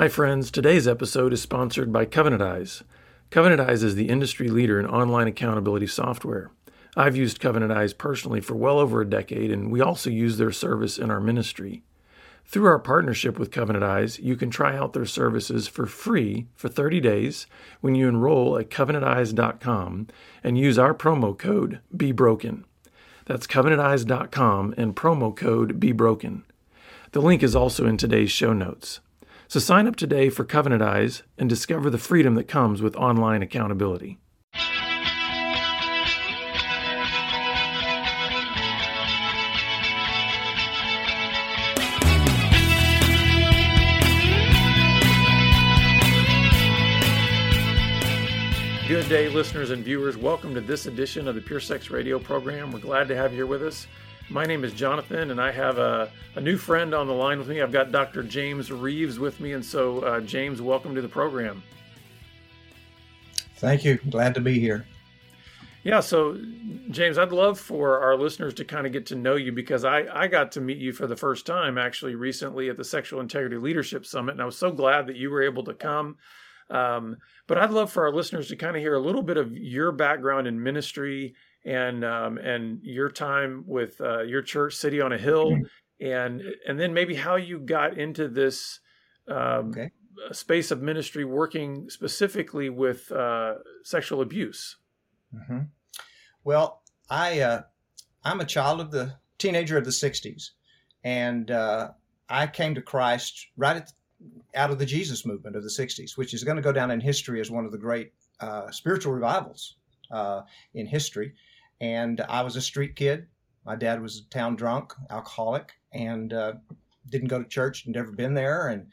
Hi, friends. Today's episode is sponsored by Covenant Eyes. Covenant Eyes is the industry leader in online accountability software. I've used Covenant Eyes personally for well over a decade, and we also use their service in our ministry. Through our partnership with Covenant Eyes, you can try out their services for free for 30 days when you enroll at covenanteyes.com and use our promo code BeBroken. That's covenanteyes.com and promo code BeBroken. The link is also in today's show notes. So sign up today for Covenant Eyes and discover the freedom that comes with online accountability. Good day, listeners and viewers. Welcome to this edition of the Pure Sex Radio program. We're glad to have you here with us. My name is Jonathan, and I have a, a new friend on the line with me. I've got Dr. James Reeves with me. And so, uh, James, welcome to the program. Thank you. Glad to be here. Yeah, so James, I'd love for our listeners to kind of get to know you because I, I got to meet you for the first time actually recently at the Sexual Integrity Leadership Summit, and I was so glad that you were able to come. Um, but I'd love for our listeners to kind of hear a little bit of your background in ministry and um, and your time with uh, your church, City on a Hill, mm-hmm. and and then maybe how you got into this um, okay. space of ministry, working specifically with uh, sexual abuse. Mm-hmm. Well, I uh, I'm a child of the teenager of the '60s, and uh, I came to Christ right at out of the Jesus movement of the 60s, which is going to go down in history as one of the great uh, spiritual revivals uh, in history. And I was a street kid. My dad was a town drunk, alcoholic, and uh, didn't go to church, never been there. And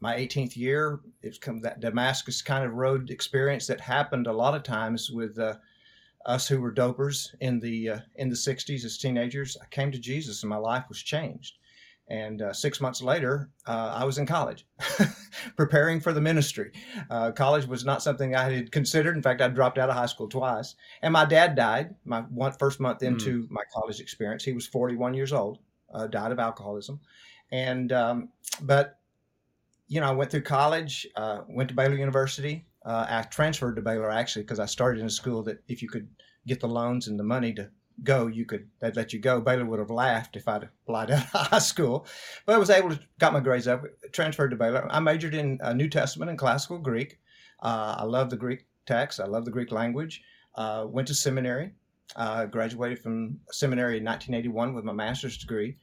my 18th year, it's come that Damascus kind of road experience that happened a lot of times with uh, us who were dopers in the uh, in the 60s as teenagers. I came to Jesus, and my life was changed. And uh, six months later, uh, I was in college, preparing for the ministry. Uh, college was not something I had considered. In fact, I dropped out of high school twice. And my dad died my one, first month hmm. into mm. my college experience. He was 41 years old, uh, died of alcoholism. And, um, but, you know, I went through college, uh, went to Baylor University. Uh, I transferred to Baylor actually because I started in a school that if you could get the loans and the money to go, you could they'd let you go. Baylor would have laughed if I'd applied of high school, but I was able to got my grades up, transferred to Baylor. I majored in uh, New Testament and classical Greek. Uh, I love the Greek text. I love the Greek language. Uh, went to seminary. Uh, graduated from seminary in 1981 with my master's degree,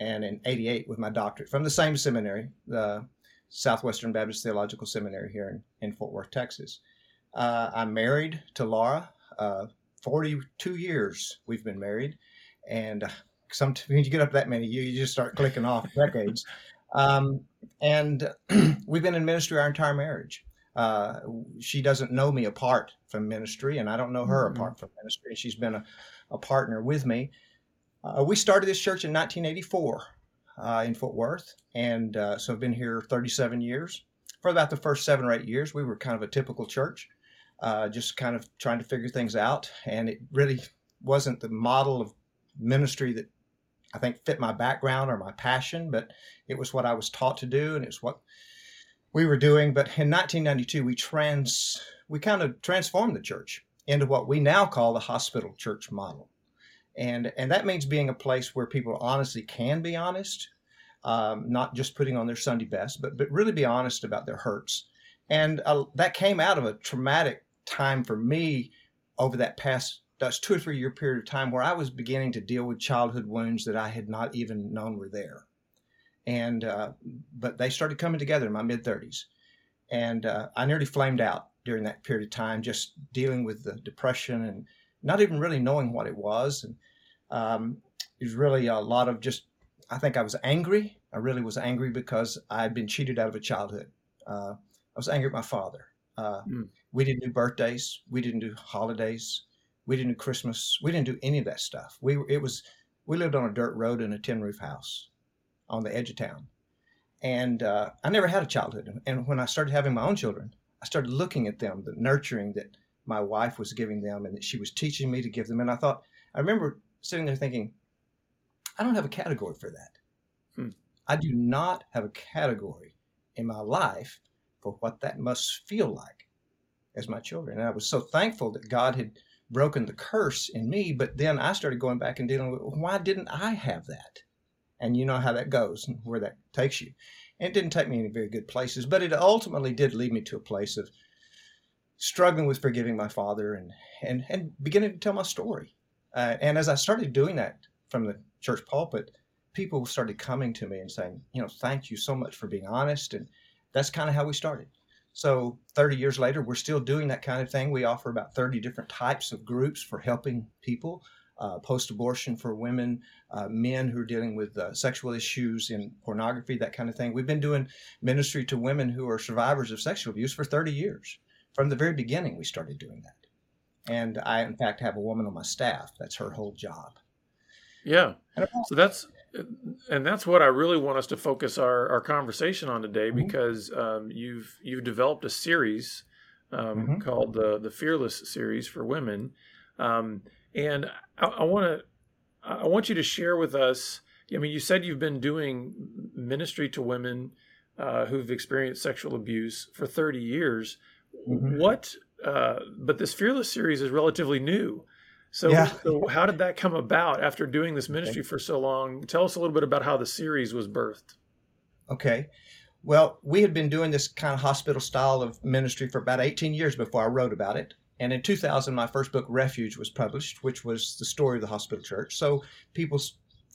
and in '88 with my doctorate from the same seminary, the Southwestern Baptist Theological Seminary here in, in Fort Worth, Texas. Uh, I'm married to Laura. Uh, 42 years we've been married. And uh, sometimes when you get up that many, you, you just start clicking off decades. Um, and we've been in ministry our entire marriage. Uh, she doesn't know me apart from ministry, and I don't know her mm-hmm. apart from ministry. She's been a, a partner with me. Uh, we started this church in 1984 uh, in Fort Worth, and uh, so I've been here 37 years. For about the first seven or eight years, we were kind of a typical church uh, just kind of trying to figure things out. And it really wasn't the model of ministry that I think fit my background or my passion, but it was what I was taught to do, and it's what we were doing. But in 1992, we trans we kind of transformed the church into what we now call the hospital church model, and and that means being a place where people honestly can be honest, um, not just putting on their Sunday best, but but really be honest about their hurts, and uh, that came out of a traumatic time for me over that past that's two or three year period of time where I was beginning to deal with childhood wounds that I had not even known were there. And, uh, but they started coming together in my mid 30s. And uh, I nearly flamed out during that period of time, just dealing with the depression and not even really knowing what it was. And um, it was really a lot of just, I think I was angry. I really was angry because I had been cheated out of a childhood. Uh, I was angry at my father. Mm. We didn't do birthdays. We didn't do holidays. We didn't do Christmas. We didn't do any of that stuff. We it was we lived on a dirt road in a tin roof house on the edge of town, and uh, I never had a childhood. And when I started having my own children, I started looking at them, the nurturing that my wife was giving them, and that she was teaching me to give them. And I thought, I remember sitting there thinking, I don't have a category for that. Hmm. I do not have a category in my life for what that must feel like as my children. And I was so thankful that God had broken the curse in me. But then I started going back and dealing with why didn't I have that? And you know how that goes and where that takes you. And it didn't take me any very good places, but it ultimately did lead me to a place of struggling with forgiving my father and and and beginning to tell my story. Uh, and as I started doing that from the church pulpit, people started coming to me and saying, you know, thank you so much for being honest. And that's kind of how we started. So 30 years later, we're still doing that kind of thing. We offer about 30 different types of groups for helping people. Uh, post-abortion for women, uh, men who are dealing with uh, sexual issues in pornography, that kind of thing. We've been doing ministry to women who are survivors of sexual abuse for 30 years. From the very beginning, we started doing that. And I, in fact, have a woman on my staff. That's her whole job. Yeah. So that's and that's what I really want us to focus our, our conversation on today mm-hmm. because um, you've you've developed a series um, mm-hmm. called the the Fearless series for women, um, and I want to I want you to share with us. I mean, you said you've been doing ministry to women uh, who've experienced sexual abuse for 30 years. Mm-hmm. What? Uh, but this Fearless series is relatively new. So, yeah. so how did that come about after doing this ministry for so long? Tell us a little bit about how the series was birthed. Okay. Well, we had been doing this kind of hospital style of ministry for about 18 years before I wrote about it. And in 2000, my first book, Refuge, was published, which was the story of the hospital church. So people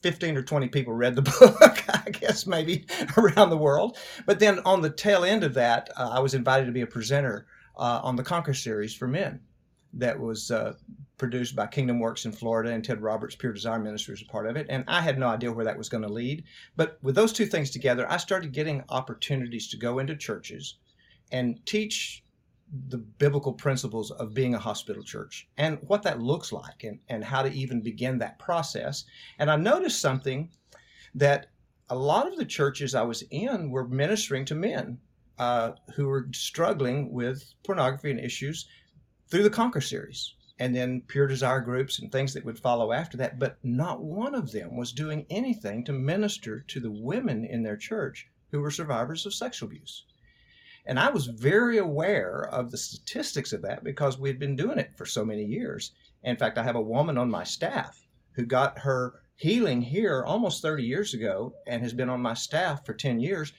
15 or 20 people read the book, I guess, maybe around the world. But then on the tail end of that, uh, I was invited to be a presenter uh, on the Conquer series for men that was uh, produced by Kingdom Works in Florida, and Ted Roberts Pure Desire Ministry was a part of it. And I had no idea where that was going to lead. But with those two things together, I started getting opportunities to go into churches and teach the biblical principles of being a hospital church and what that looks like and, and how to even begin that process. And I noticed something that a lot of the churches I was in were ministering to men uh, who were struggling with pornography and issues through the Conquer series and then pure desire groups and things that would follow after that. But not one of them was doing anything to minister to the women in their church who were survivors of sexual abuse. And I was very aware of the statistics of that because we had been doing it for so many years. In fact, I have a woman on my staff who got her healing here almost 30 years ago and has been on my staff for 10 years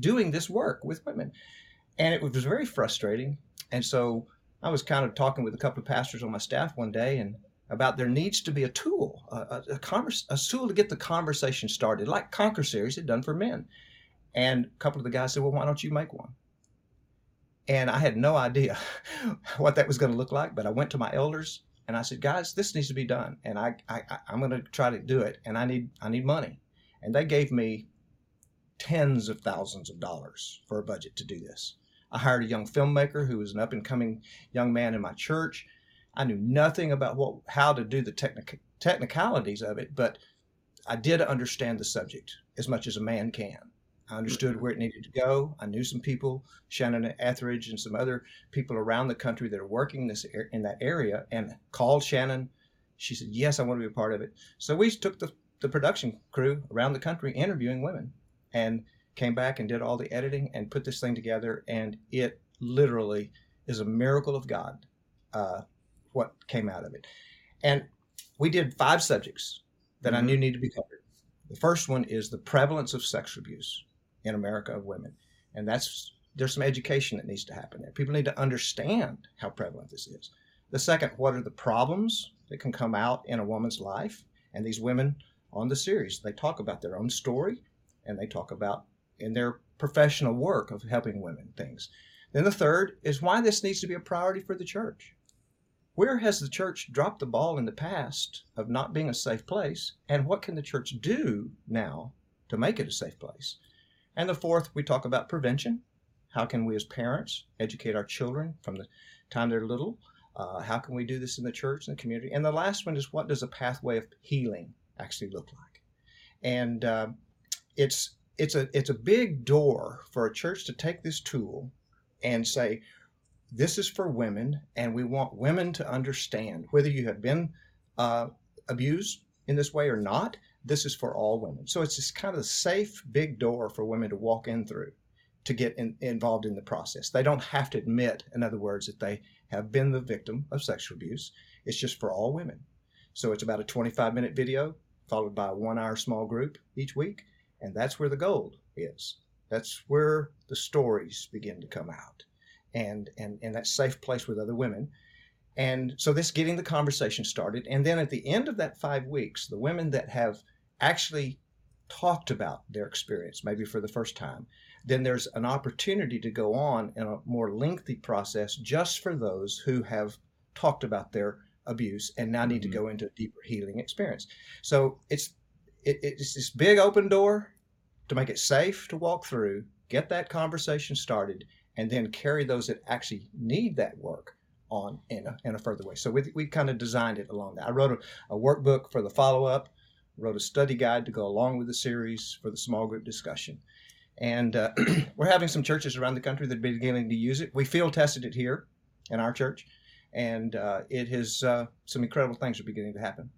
doing this work with women. And it was very frustrating. And so I was kind of talking with a couple of pastors on my staff one day and about there needs to be a tool, a, a, converse, a tool to get the conversation started, like Conquer Series had done for men. And a couple of the guys said, well, why don't you make one? And I had no idea what that was going to look like, but I went to my elders and I said, guys, this needs to be done. And I, I, I'm going to try to do it. And I need, I need money. And they gave me tens of thousands of dollars for a budget to do this. I hired a young filmmaker who was an up and coming young man in my church. I knew nothing about what how to do the technic- technicalities of it, but I did understand the subject as much as a man can. I understood where it needed to go. I knew some people, Shannon Ethridge and some other people around the country that are working this in that area, and called Shannon. She said, "Yes, I want to be a part of it." So we took the the production crew around the country interviewing women, and came back and did all the editing and put this thing together, and it literally is a miracle of God. Uh, what came out of it, and we did five subjects that mm-hmm. I knew needed to be covered. The first one is the prevalence of sexual abuse in America of women, and that's there's some education that needs to happen there. People need to understand how prevalent this is. The second, what are the problems that can come out in a woman's life? And these women on the series, they talk about their own story and they talk about in their professional work of helping women things. Then the third is why this needs to be a priority for the church. Where has the church dropped the ball in the past of not being a safe place? And what can the church do now to make it a safe place? And the fourth, we talk about prevention. How can we as parents educate our children from the time they're little? Uh, how can we do this in the church and the community? And the last one is what does a pathway of healing actually look like? And uh, it's it's a it's a big door for a church to take this tool and say this is for women and we want women to understand whether you have been uh, abused in this way or not this is for all women so it's this kind of a safe big door for women to walk in through to get in, involved in the process. They don't have to admit, in other words, that they have been the victim of sexual abuse. It's just for all women. So it's about a 25 minute video followed by a one hour small group each week. And that's where the gold is. That's where the stories begin to come out and, and, and that safe place with other women. And so this getting the conversation started. And then at the end of that five weeks, the women that have actually talked about their experience, maybe for the first time, then there's an opportunity to go on in a more lengthy process just for those who have talked about their abuse and now need mm-hmm. to go into a deeper healing experience. So it's it, it's this big open door to make it safe to walk through, get that conversation started, and then carry those that actually need that work on in a, in a further way. So we, we kind of designed it along that. I wrote a, a workbook for the follow up, wrote a study guide to go along with the series for the small group discussion. And uh, we're having some churches around the country that are beginning to use it. We field tested it here in our church, and uh, it has uh, some incredible things are beginning to happen.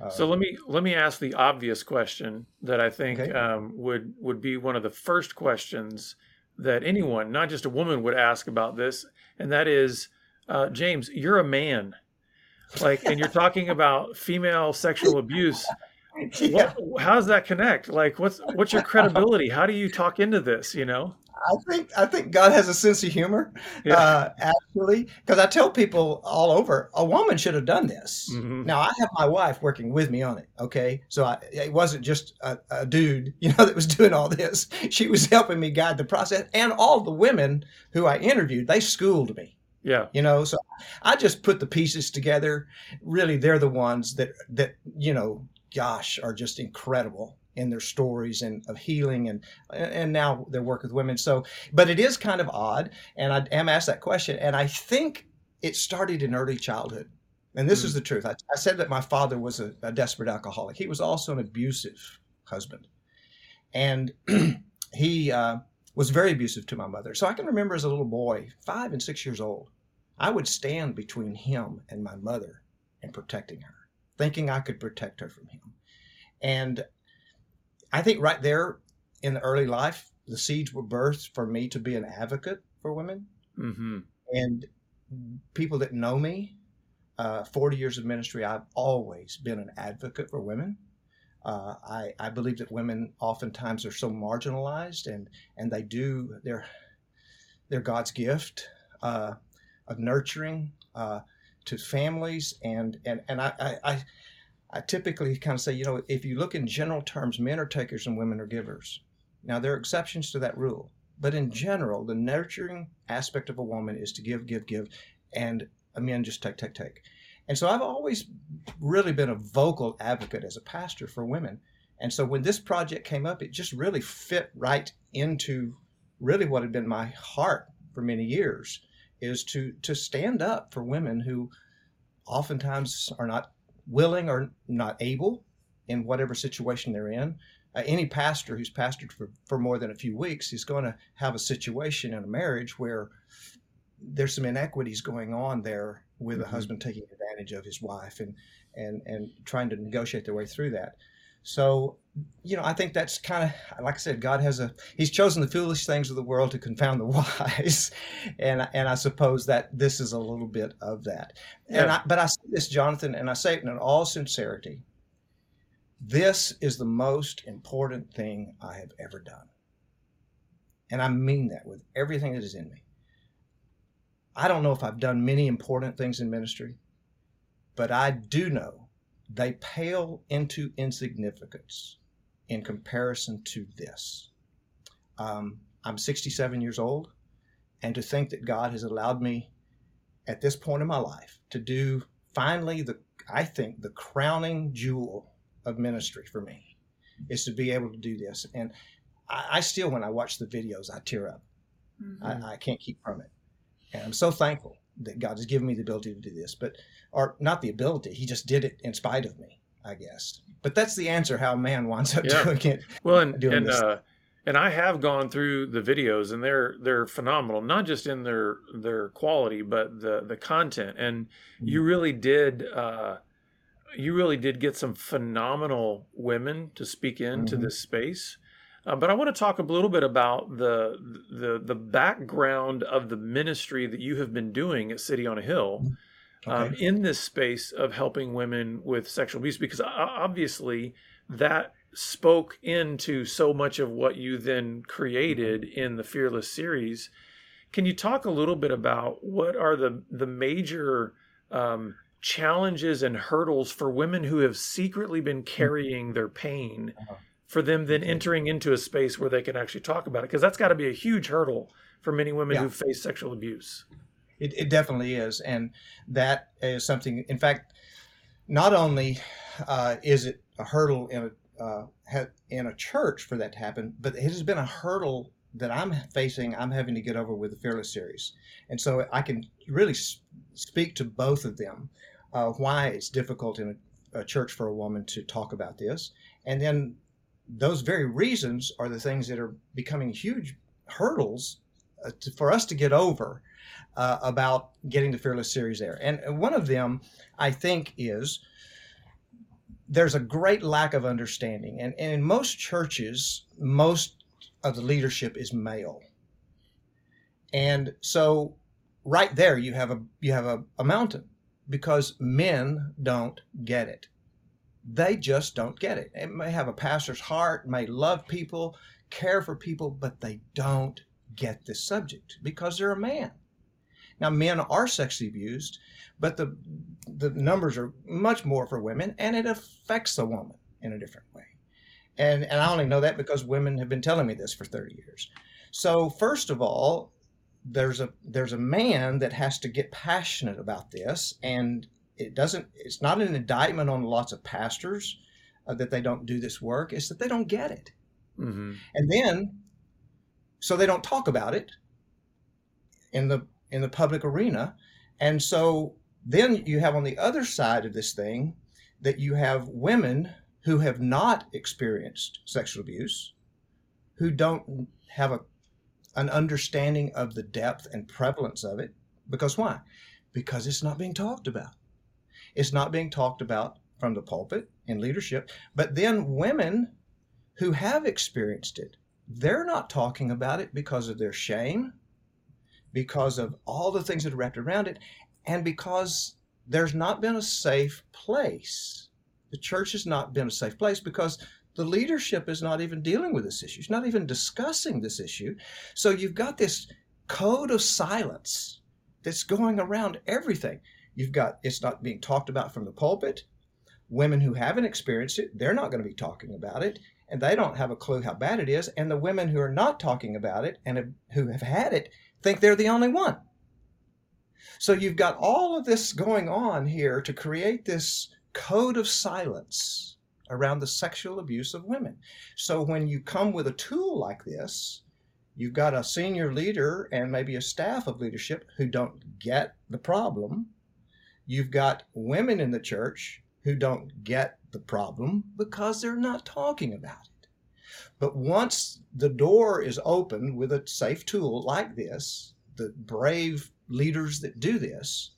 Uh, so let me let me ask the obvious question that I think okay. um, would would be one of the first questions that anyone, not just a woman, would ask about this, and that is, uh, James, you're a man, like, and you're talking about female sexual abuse. yeah. What, how does that connect? Like, what's what's your credibility? How do you talk into this? You know. I think I think God has a sense of humor, yeah. uh, actually, because I tell people all over, a woman should have done this. Mm-hmm. Now I have my wife working with me on it. Okay, so I, it wasn't just a, a, dude, you know, that was doing all this. She was helping me guide the process, and all the women who I interviewed, they schooled me. Yeah. You know, so I just put the pieces together. Really, they're the ones that that you know gosh, are just incredible in their stories and of healing and and now their work with women. So, but it is kind of odd, and I am asked that question, and I think it started in early childhood. And this mm. is the truth. I, I, said that my father was a, a desperate alcoholic. He was also an abusive husband, and he uh, was very abusive to my mother. So I can remember as a little boy, five and six years old, I would stand between him and my mother and protecting her thinking I could protect her from him. And I think right there in the early life, the seeds were birthed for me to be an advocate for women. Mm-hmm. And people that know me, uh, 40 years of ministry, I've always been an advocate for women. Uh, I, I believe that women oftentimes are so marginalized and, and they do, they're, they're God's gift uh, of nurturing, uh, to families and and and I, I I typically kind of say you know if you look in general terms men are takers and women are givers. Now there are exceptions to that rule but in general the nurturing aspect of a woman is to give give give and a men just take take take. And so I've always really been a vocal advocate as a pastor for women. And so when this project came up it just really fit right into really what had been my heart for many years is to to stand up for women who oftentimes are not willing or not able in whatever situation they're in. Uh, any pastor who's pastored for, for more than a few weeks is going to have a situation in a marriage where there's some inequities going on there with mm-hmm. a husband taking advantage of his wife and and and trying to negotiate their way through that. So, you know, I think that's kind of like I said, God has a He's chosen the foolish things of the world to confound the wise, and and I suppose that this is a little bit of that. Yeah. And I, but I say this, Jonathan, and I say it in all sincerity. This is the most important thing I have ever done, and I mean that with everything that is in me. I don't know if I've done many important things in ministry, but I do know they pale into insignificance in comparison to this. Um, I'm 67 years old, and to think that God has allowed me at this point in my life to do finally the, I think, the crowning jewel of ministry for me is to be able to do this. And I, I still, when I watch the videos, I tear up. Mm-hmm. I, I can't keep from it. And I'm so thankful that God has given me the ability to do this, but or not the ability, He just did it in spite of me, I guess. But that's the answer how man winds up yeah. doing it. Well, and and uh, and I have gone through the videos, and they're they're phenomenal, not just in their their quality, but the the content. And mm-hmm. you really did. Uh, you really did get some phenomenal women to speak into mm-hmm. this space. Uh, but I want to talk a little bit about the the the background of the ministry that you have been doing at City on a Hill. Mm-hmm. Um, okay. Um, in this space of helping women with sexual abuse, because obviously that spoke into so much of what you then created mm-hmm. in the Fearless series. Can you talk a little bit about what are the the major um, challenges and hurdles for women who have secretly been mm-hmm. carrying their pain? Uh-huh for them then entering into a space where they can actually talk about it because that's got to be a huge hurdle for many women yeah. who face sexual abuse it, it, definitely is and that is something in fact not only uh, is it a hurdle in a uh, in a church for that to happen but it has been a hurdle that i'm facing i'm having to get over with the fearless series. And so i can really speak to both of them uh, why it's difficult in a, a church for a woman to talk about this. And then those very reasons are the things that are becoming huge hurdles uh, to, for us to get over uh, about getting the Fearless series there. And, one of them, I think, is there's a great lack of understanding. And, and in most churches, most of the leadership is male. And so right there you have a you have a, a mountain because men don't get it they just don't get it. It may have a pastor's heart, may love people, care for people, but they don't get this subject because they're a man. Now, men are sexually abused, but the the numbers are much more for women, and it affects the woman in a different way. And and I only know that because women have been telling me this for 30 years. So first of all, there's a there's a man that has to get passionate about this and it doesn't it's not an indictment on lots of pastors uh, that they don't do this work it's that they don't get it mm-hmm. and then so they don't talk about it in the in the public arena. And so then you have on the other side of this thing that you have women who have not experienced sexual abuse who don't have a an understanding of the depth and prevalence of it. Because why? Because it's not being talked about. It's not being talked about from the pulpit in leadership. But then women who have experienced it, they're not talking about it because of their shame, because of all the things that are wrapped around it, and because there's not been a safe place. The church has not been a safe place because the leadership is not even dealing with this issue. It's not even discussing this issue. So you've got this code of silence that's going around everything. You've got it's not being talked about from the pulpit. Women who haven't experienced it, they're not going to be talking about it, and they don't have a clue how bad it is. And the women who are not talking about it and have, who have had it think they're the only one. So you've got all of this going on here to create this code of silence around the sexual abuse of women. So when you come with a tool like this, you've got a senior leader and maybe a staff of leadership who don't get the problem You've got women in the church who don't get the problem because they're not talking about it. But once the door is open with a safe tool like this, the brave leaders that do this,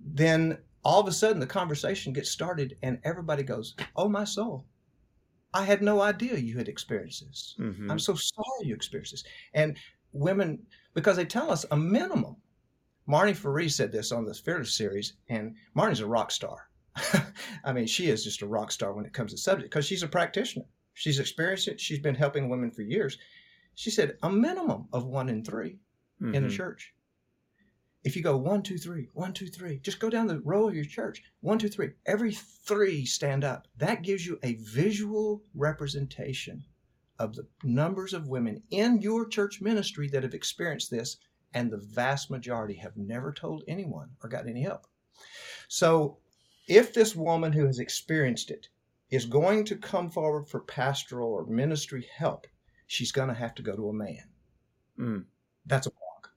then all of a sudden the conversation gets started and everybody goes, Oh, my soul. I had no idea you had experienced this. Mm-hmm. I'm so sorry you experienced this. And women, because they tell us a minimum Marnie Ferree said this on the Fearless series, and Marnie's a rock star. I mean, she is just a rock star when it comes to subject because she's a practitioner. She's experienced it. She's been helping women for years. She said a minimum of one in 3 mm-hmm. in the church. If you go one, two, three, one, two, three, just go down the row of your church. One, two, three. Every three stand up. That gives you a visual representation of the numbers of women in your church ministry that have experienced this and the vast majority have never told anyone or gotten any help. So, if this woman who has experienced it is going to come forward for pastoral or ministry help, she's going to have to go to a man. Mm. That's a walk.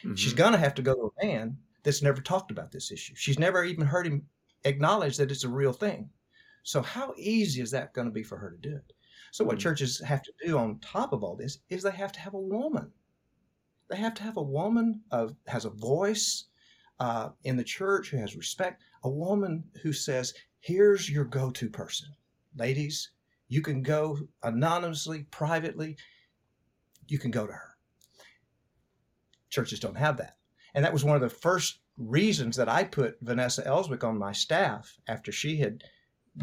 Mm-hmm. She's going to have to go to a man that's never talked about this issue. She's never even heard him acknowledge that it's a real thing. So, how easy is that going to be for her to do it? So, what mm. churches have to do on top of all this is they have to have a woman they have to have a woman of has a voice uh, in the church who has respect. A woman who says, "Here's your go-to person, ladies. You can go anonymously, privately. You can go to her. Churches don't have that. And that was one of the first reasons that I put Vanessa Elswick on my staff after she had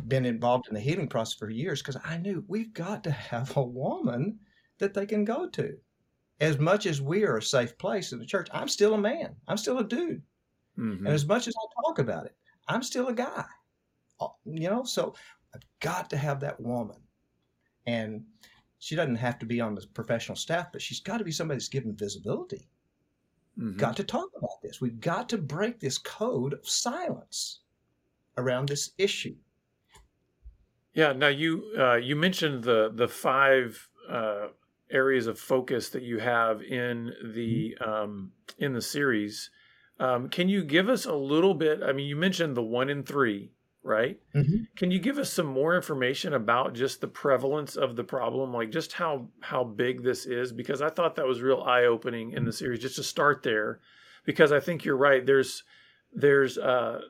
been involved in the healing process for years because I knew we've got to have a woman that they can go to. As much as we are a safe place in the church, I'm still a man. I'm still a dude. Mm-hmm. And as much as I talk about it, I'm still a guy. Uh, you know, so I've got to have that woman. And she doesn't have to be on the professional staff, but she's got to be somebody that's given visibility. Mm-hmm. Got to talk about this. We've got to break this code of silence around this issue. Yeah. Now you uh, you mentioned the the five uh, areas of focus that you have in the mm-hmm. um, in the series. Um, can you give us a little bit? I mean, you mentioned the one in three, right? Mm-hmm. Can you give us some more information about just the prevalence of the problem, like just how how big this is? Because I thought that was real eye opening in the series. Just to start there, because I think you're right. There's there's uh,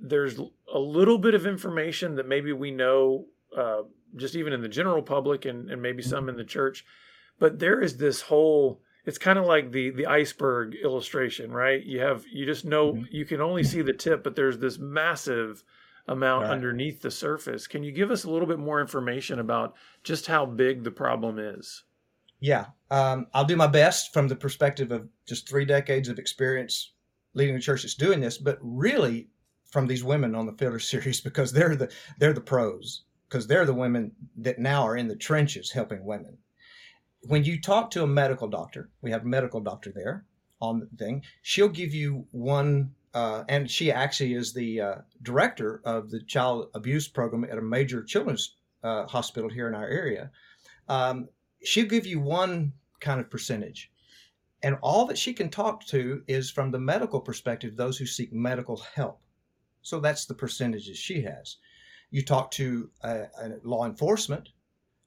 there's a little bit of information that maybe we know uh, just even in the general public and, and maybe some in the church, but there is this whole it's kind of like the the iceberg illustration right you have you just know mm-hmm. you can only see the tip but there's this massive amount right. underneath the surface. Can you give us a little bit more information about just how big the problem is? Yeah, um, I'll do my best from the perspective of just three decades of experience leading a church that's doing this, but really from these women on the Fiddler series because they're the they're the pros because they're the women that now are in the trenches helping women. When you talk to a medical doctor, we have a medical doctor there on the thing. She'll give you one uh, and she actually is the uh, director of the child abuse program at a major children's uh, hospital here in our area. Um, she'll give you one kind of percentage. And all that she can talk to is from the medical perspective, those who seek medical help. So that's the percentages she has. You talk to law enforcement,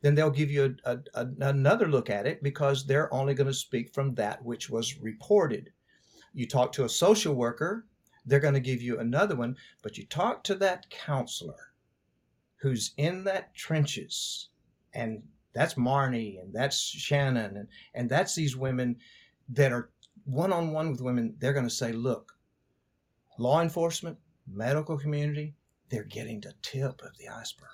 then they'll give you a, a, a, another look at it because they're only going to speak from that which was reported. You talk to a social worker, they're going to give you another one. But you talk to that counselor who's in that trenches, and that's Marnie, and that's Shannon, and, and that's these women that are one on one with women. They're going to say, look, law enforcement, medical community, they're getting the tip of the iceberg.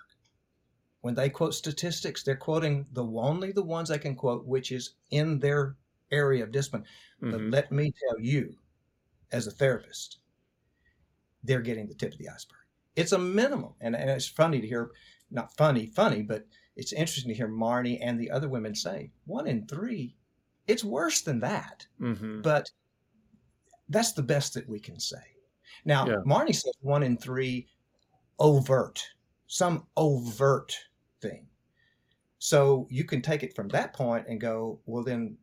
When they quote statistics, they're quoting the only the ones they can quote, which is in their area of discipline. Mm-hmm. But let me tell you, as a therapist, they're getting the tip of the iceberg. It's a minimum. And, and it's funny to hear, not funny, funny, but it's interesting to hear Marnie and the other women say one in three, it's worse than that. Mm-hmm. But that's the best that we can say. Now, yeah. Marnie says one in three overt, some overt thing. So you can take it from that point and go, well, then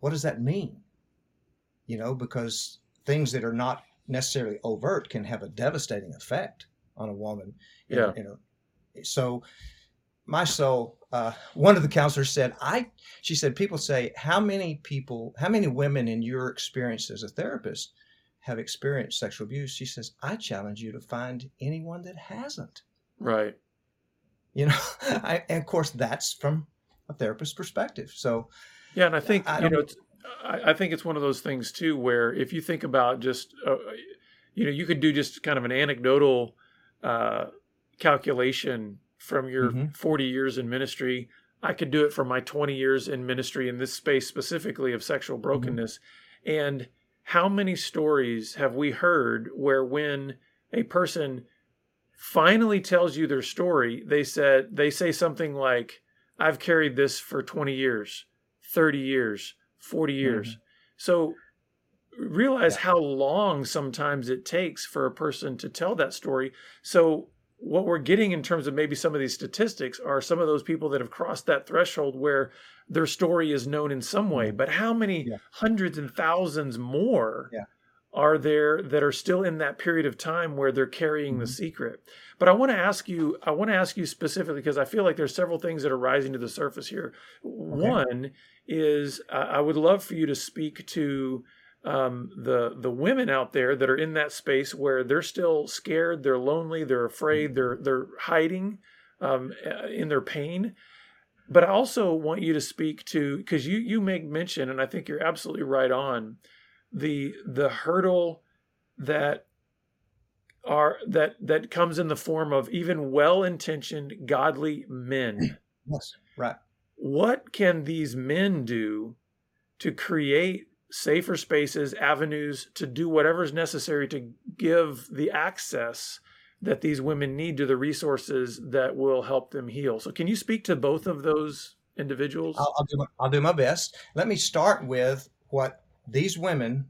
what does that mean? You know, because things that are not necessarily overt can have a devastating effect on a woman. Yeah. You know, so my soul, uh, one of the counselors said, I, she said, people say, how many people, how many women in your experience as a therapist have experienced sexual abuse? She says, I challenge you to find anyone that hasn't. Right. You know, I, and of course that's from a therapist's perspective. So, yeah, and I think I you know I, I, think it's one of those things too, where if you think about just, uh, you know, you could do just kind of an anecdotal uh, calculation from your mm-hmm. 40 years in ministry. I could do it from my 20 years in ministry in this space specifically of sexual mm-hmm. brokenness. Mm-hmm. And how many stories have we heard where when a person finally tells you their story, they said they say something like, I've carried this for 20 years, 30 years, 40 years. Mm-hmm. So realize yeah. how long sometimes it takes for a person to tell that story. So what we're getting in terms of maybe some of these statistics are some of those people that have crossed that threshold where their story is known in some way. Mm-hmm. But how many yeah. hundreds and thousands more yeah. Are there that are still in that period of time where they're carrying mm-hmm. the secret? But I want to ask you, I want to ask you specifically because I feel like there's several things that are rising to the surface here. Okay. One is uh, I would love for you to speak to um, the the women out there that are in that space where they're still scared, they're lonely, they're afraid, they're they're hiding. um, uh, in their pain. But I also want you to speak to because you you make mention, and I think you're absolutely right on the the hurdle that are that that comes in the form of even well-intentioned godly men. Yes, right. What can these men do to create safer spaces, avenues to do whatever is necessary to give the access that these women need to the resources that will help them heal. So, can you speak to both of those individuals? I'll, I'll, do, my, I'll do my best. Let me start with what these women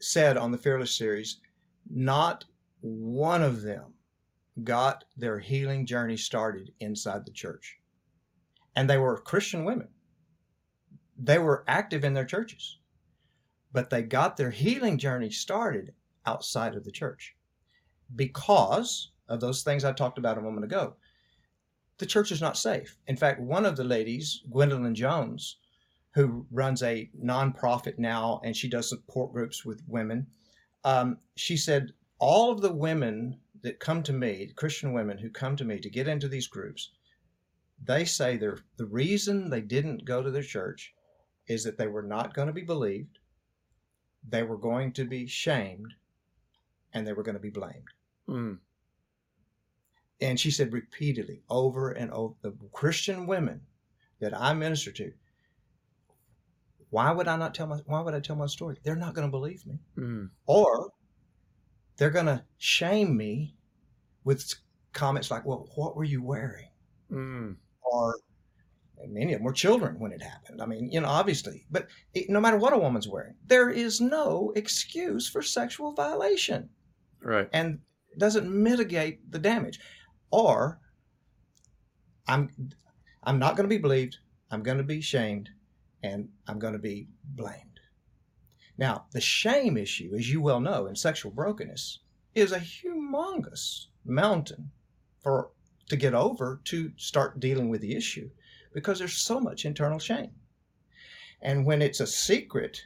said on the Fearless series. Not one of them got their healing journey started inside the church. And they were Christian women. They were active in their churches, but they got their healing journey started outside of the church because of those things I talked about a moment ago. The church is not safe. In fact, one of the ladies, Gwendolyn Jones, who runs a nonprofit now and she does support groups with women, um, she said, All of the women that come to me, Christian women who come to me to get into these groups, they say they're, the reason they didn't go to their church is that they were not going to be believed, they were going to be shamed, and they were going to be blamed. Mm. And she said repeatedly, over and over, the Christian women that I minister to, why would I not tell my why would I tell my story? They're not going to believe me. Mm. Or they're going to shame me with comments like, "Well, what were you wearing?" Mm. Or many of them were children when it happened. I mean, you know, obviously, but it, no matter what a woman's wearing, there is no excuse for sexual violation. Right. And doesn't mitigate the damage. Or I'm I'm not going to be believed, I'm going to be shamed, and I'm going to be blamed. Now, the shame issue, as you well know, in sexual brokenness, is a humongous mountain for to get over to start dealing with the issue because there's so much internal shame. And when it's a secret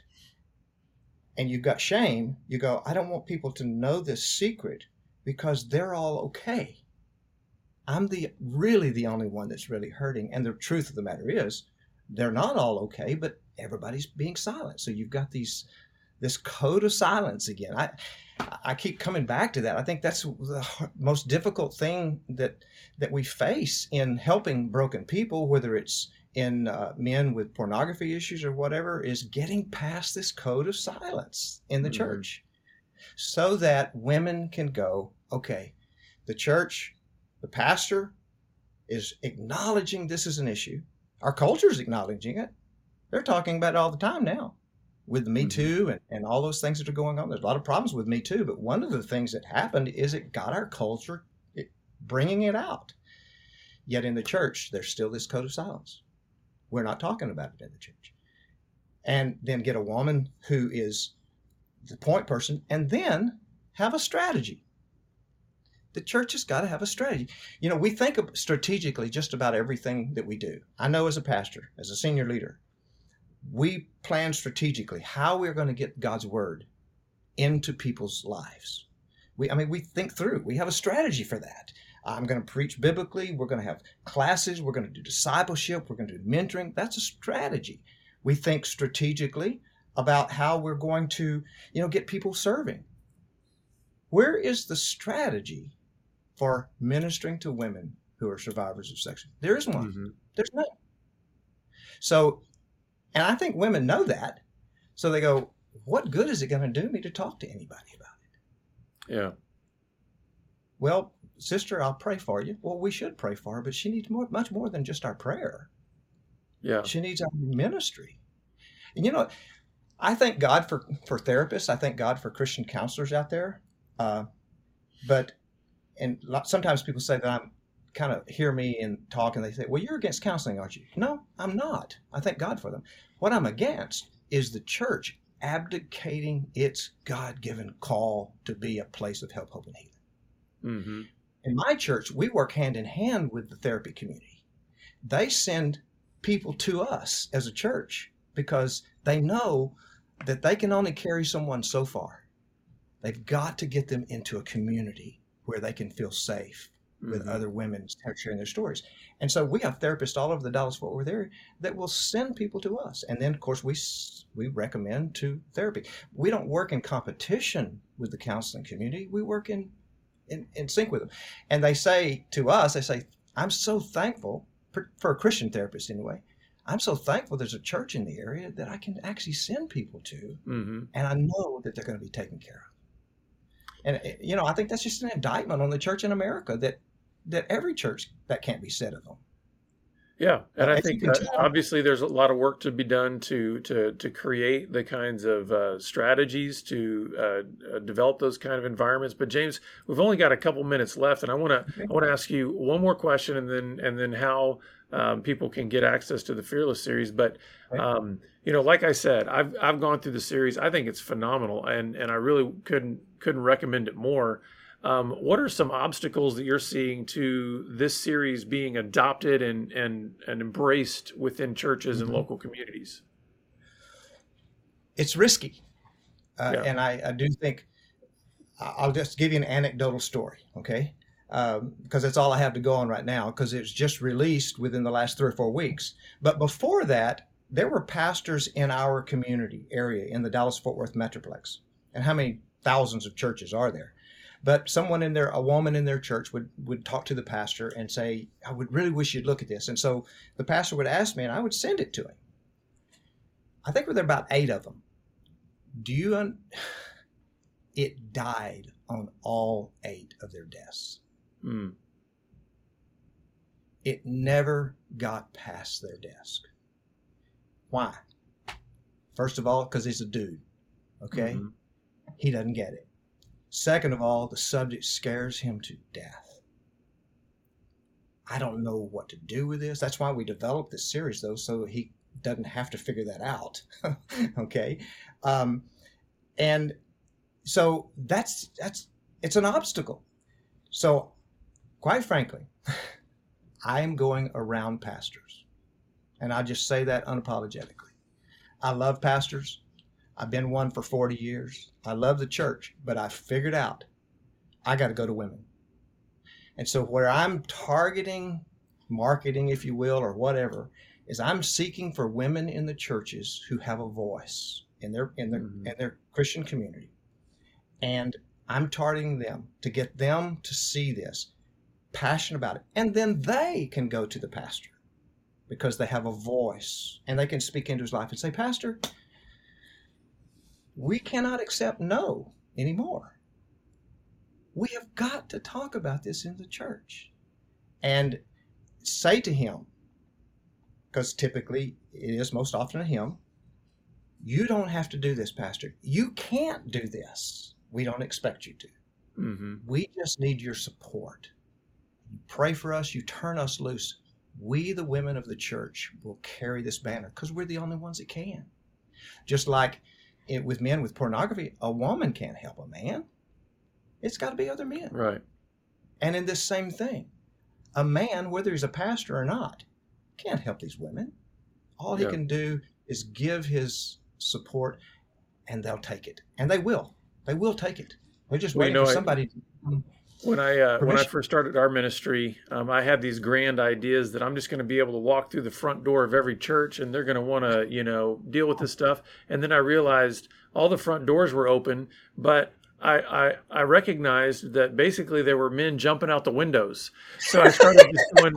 and you've got shame, you go, I don't want people to know this secret because they're all okay. I'm the really the only one that's really hurting. And the truth of the matter is, they're not all okay, but everybody's being silent. So you've got these this code of silence again. I I keep coming back to that. I think that's the most difficult thing that that we face in helping broken people, whether it's in uh, men with pornography issues or whatever, is getting past this code of silence in the mm-hmm. church so that women can go, okay, the church, the pastor is acknowledging this is an issue. Our culture is acknowledging it. They're talking about it all the time now with Me mm-hmm. Too and, and all those things that are going on. There's a lot of problems with Me Too, but one of the things that happened is it got our culture it, bringing it out. Yet in the church, there's still this code of silence. We're not talking about it in the church. And then get a woman who is the point person, and then have a strategy. The church has got to have a strategy. You know, we think strategically just about everything that we do. I know as a pastor, as a senior leader, we plan strategically how we're going to get God's word into people's lives. We, I mean, we think through. We have a strategy for that. I'm going to preach biblically. We're going to have classes. We're going to do discipleship. We're going to do mentoring. That's a strategy. We think strategically about how we're going to, you know, get people serving. Where is the strategy for ministering to women who are survivors of sex? There isn't one. Mm-hmm. There's none. So, and I think women know that. So they go, what good is it going to do me to talk to anybody about it? Yeah. Well, sister, I'll pray for you. Well, we should pray for her, but she needs more, much more than just our prayer. Yeah. She needs our ministry. And you know, I thank God for for therapists. I thank God for Christian counselors out there. Uh, but and sometimes people say that I'm kind of hear me and talk, and they say, "Well, you're against counseling, aren't you?" No, I'm not. I thank God for them. What I'm against is the church abdicating its God-given call to be a place of help, hope, and healing. Mm-hmm. In my church, we work hand in hand with the therapy community. They send people to us as a church because they know that they can only carry someone so far. They've got to get them into a community where they can feel safe with Mhm. other women sharing their stories. And so we have therapists all over the Dallas Fort Worth area that will send people to us. And then, of course, we we recommend to therapy. We don't work in competition with the counseling community. We work in in, in sync with them. And they say to us, they say, "I'm so thankful for, for a Christian therapist anyway. I'm so thankful there's a church in the area that I can actually send people to, Mhm. and I know that they're going to be taken care of." And eh, you know, I think that's just an indictment on the church in America that that every church that can't be said of them. Yeah, and I As think uh, obviously there's a lot of work to be done to to to create the kinds of uh, strategies to uh, uh, develop those kind of environments. But James, we've only got a couple minutes left, and I want to Okay. I want to ask you one more question, and then and then how um, people can get access to the Fearless series. But um, you know, like I said, I've I've gone through the series. I think it's phenomenal, and and I really couldn't couldn't recommend it more. Um, what are some obstacles that you're seeing to this series being adopted and and and embraced within churches and Mhm. local communities? It's risky, uh, Yeah. and I, I do think I'll just give you an anecdotal story, okay? Um, because that's all I have to go on right now, because it's just released within the last three or four weeks. But before that, there were pastors in our community area in the Dallas Fort Worth Metroplex. And how many thousands of churches are there? But someone in there, a woman in their church, would, would talk to the pastor and say, I would really wish you'd look at this. And so the pastor would ask me, and I would send it to him. I think there were about eight of them. Do you? Un- it died on all eight of their desks. Hmm. It never got past their desk. Why? First of all, because he's a dude. Okay, Mhm. he doesn't get it. Second of all, the subject scares him to death. I don't know what to do with this. That's why we developed this series, though, so he doesn't have to figure that out. okay, um, and so that's that's it's an obstacle. So, quite frankly, I am going around pastors, and I just say that unapologetically. I love pastors. I've been one for 40 years. I love the church, but I figured out I got to go to women. And so, where I'm targeting marketing, if you will, or whatever, is I'm seeking for women in the churches who have a voice in their in their Mhm. in their Christian community, and I'm targeting them to get them to see this, passionate about it, and then they can go to the pastor because they have a voice and they can speak into his life and say, Pastor, we cannot accept no anymore. We have got to talk about this in the church and say to him, because typically it is most often a him, you don't have to do this, Pastor. You can't do this. We don't expect you to. Mhm. We just need your support. Pray for us, you turn us loose. We, the women of the church, will carry this banner because we're the only ones that can. Just like it, with men with pornography, a woman can't help a man. It's got to be other men. Right. And in this same thing, a man, whether he's a pastor or not, can't help these women. All he Yeah. can do is give his support, and they'll take it. And they will. They will take it. They're just Well, you waiting know, for I- somebody. When I uh, when I first started our ministry, um, I had these grand ideas that I'm just going to be able to walk through the front door of every church, and they're going to want to, you know, deal with this stuff. And then I realized all the front doors were open, but I, I I recognized that basically there were men jumping out the windows. So I started just going,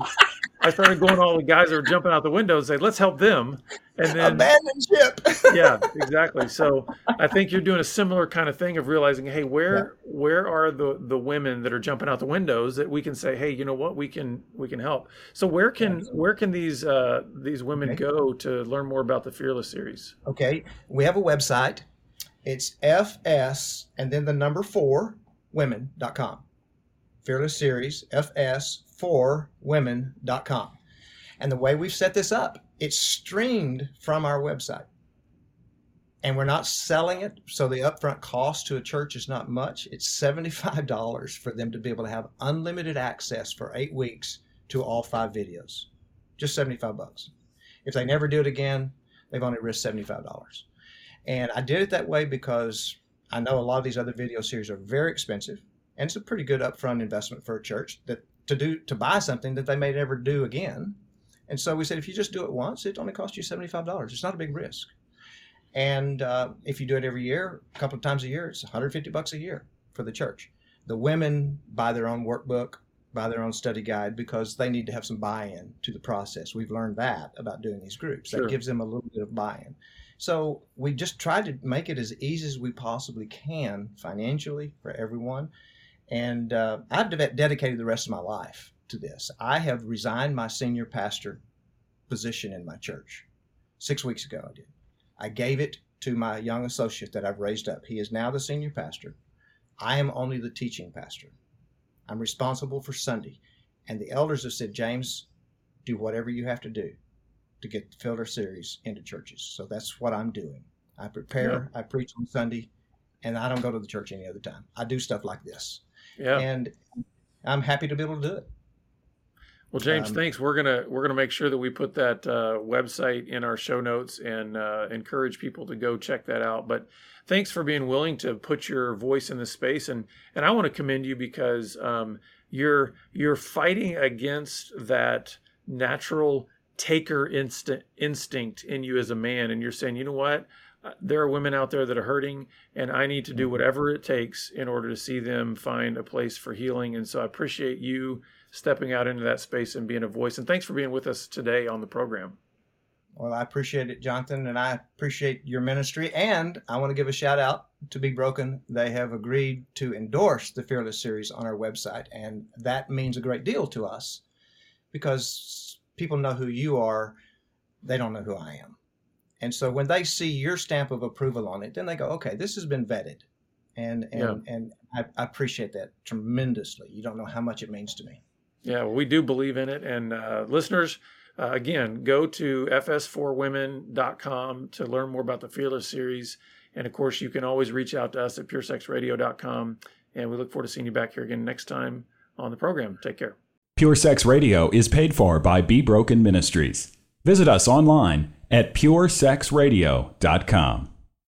I started going all the guys that were jumping out the windows, say, let's help them. And then Abandon ship. yeah, exactly. So I think you're doing a similar kind of thing of realizing, hey, where where are the the women that are jumping out the windows that we can say, hey, you know what, we can we can help. So where can where can these uh, these women Okay. go to learn more about the Fearless series? Okay, we have a website. It's FS and then the number four women.com. Fearless Series, FS for women.com. And the way we've set this up, it's streamed from our website. And we're not selling it, so the upfront cost to a church is not much. It's $75 for them to be able to have unlimited access for eight weeks to all five videos. Just 75 bucks. If they never do it again, they've only risked $75. And I did it that way because I know a lot of these other video series are very expensive, and it's a pretty good upfront investment for a church that to do to buy something that they may never do again. And so we said, if you just do it once, it only costs you seventy five dollars. It's not a big risk. And uh, if you do it every year, a couple of times a year, it's 150 bucks a year for the church. The women buy their own workbook, buy their own study guide because they need to have some buy-in to the process. We've learned that about doing these groups. Sure. That gives them a little bit of buy-in. So we just try to make it as easy as we possibly can financially for everyone. And uh, I've de- dedicated the rest of my life to this. I have resigned my senior pastor position in my church six weeks ago. I did. I gave it to my young associate that I've raised up. He is now the senior pastor. I am only the teaching pastor. I'm responsible for Sunday. And the elders have said, James, do whatever you have to do to get the filter series into churches. So that's what I'm doing. I prepare, I preach on Sunday, and I don't go to the church any other time. I do stuff like this. Yeah. And I'm happy to be able to do it. Well, James, um, thanks. We're gonna we're gonna make sure that we put that uh, website in our show notes and uh, encourage people to go check that out. But thanks for being willing to put your voice in the space, and and I want to commend you because um, you're you're fighting against that natural taker instinct instinct in you as a man, and you're saying, you know what, there are women out there that are hurting, and I need to do mm-hmm. whatever it takes in order to see them find a place for healing. And so I appreciate you stepping out into that space and being a voice. And thanks for being with us today on the program. Well, I appreciate it, Jonathan, and I appreciate your ministry. And I want to give a shout out to Be Broken. They have agreed to endorse the Fearless series on our website, and that means a great deal to us because people know who you are, they don't know who I am. And so when they see your stamp of approval on it, then they go, okay, this has been vetted. And and, yeah. and I, I appreciate that tremendously. You don't know how much it means to me. Yeah, well, we do believe in it. And uh, listeners, uh, again, go to fs4women.com to learn more about the Fearless series. And of course, you can always reach out to us at puresexradio.com. And we look forward to seeing you back here again next time on the program. Take care. Pure Sex Radio is paid for by Be Broken Ministries. Visit us online at puresexradio.com.